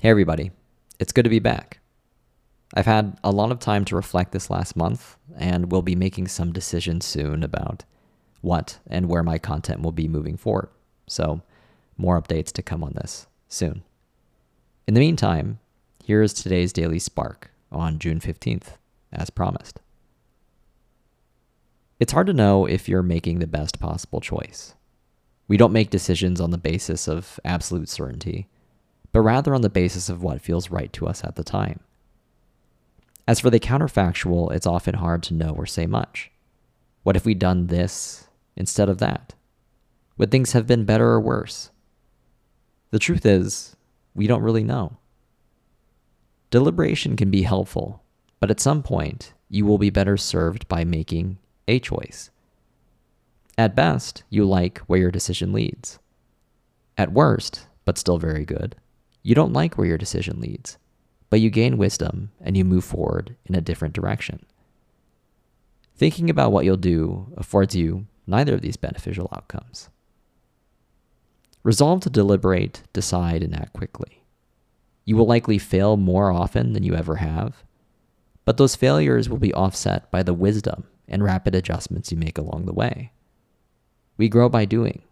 Hey, everybody. It's good to be back. I've had a lot of time to reflect this last month, and will be making some decisions soon about what and where my content will be moving forward. So, more updates to come on this soon. In the meantime, here is today's Daily Spark on June 15th, as promised. It's hard to know if you're making the best possible choice. We don't make decisions on the basis of absolute certainty but rather on the basis of what feels right to us at the time. As for the counterfactual, it's often hard to know or say much. What if we'd done this instead of that? Would things have been better or worse? The truth is, we don't really know. Deliberation can be helpful, but at some point, you will be better served by making a choice. At best, you like where your decision leads. At worst, but still very good, you don't like where your decision leads, but you gain wisdom and you move forward in a different direction. Thinking about what you'll do affords you neither of these beneficial outcomes. Resolve to deliberate, decide, and act quickly. You will likely fail more often than you ever have, but those failures will be offset by the wisdom and rapid adjustments you make along the way. We grow by doing,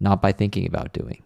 not by thinking about doing.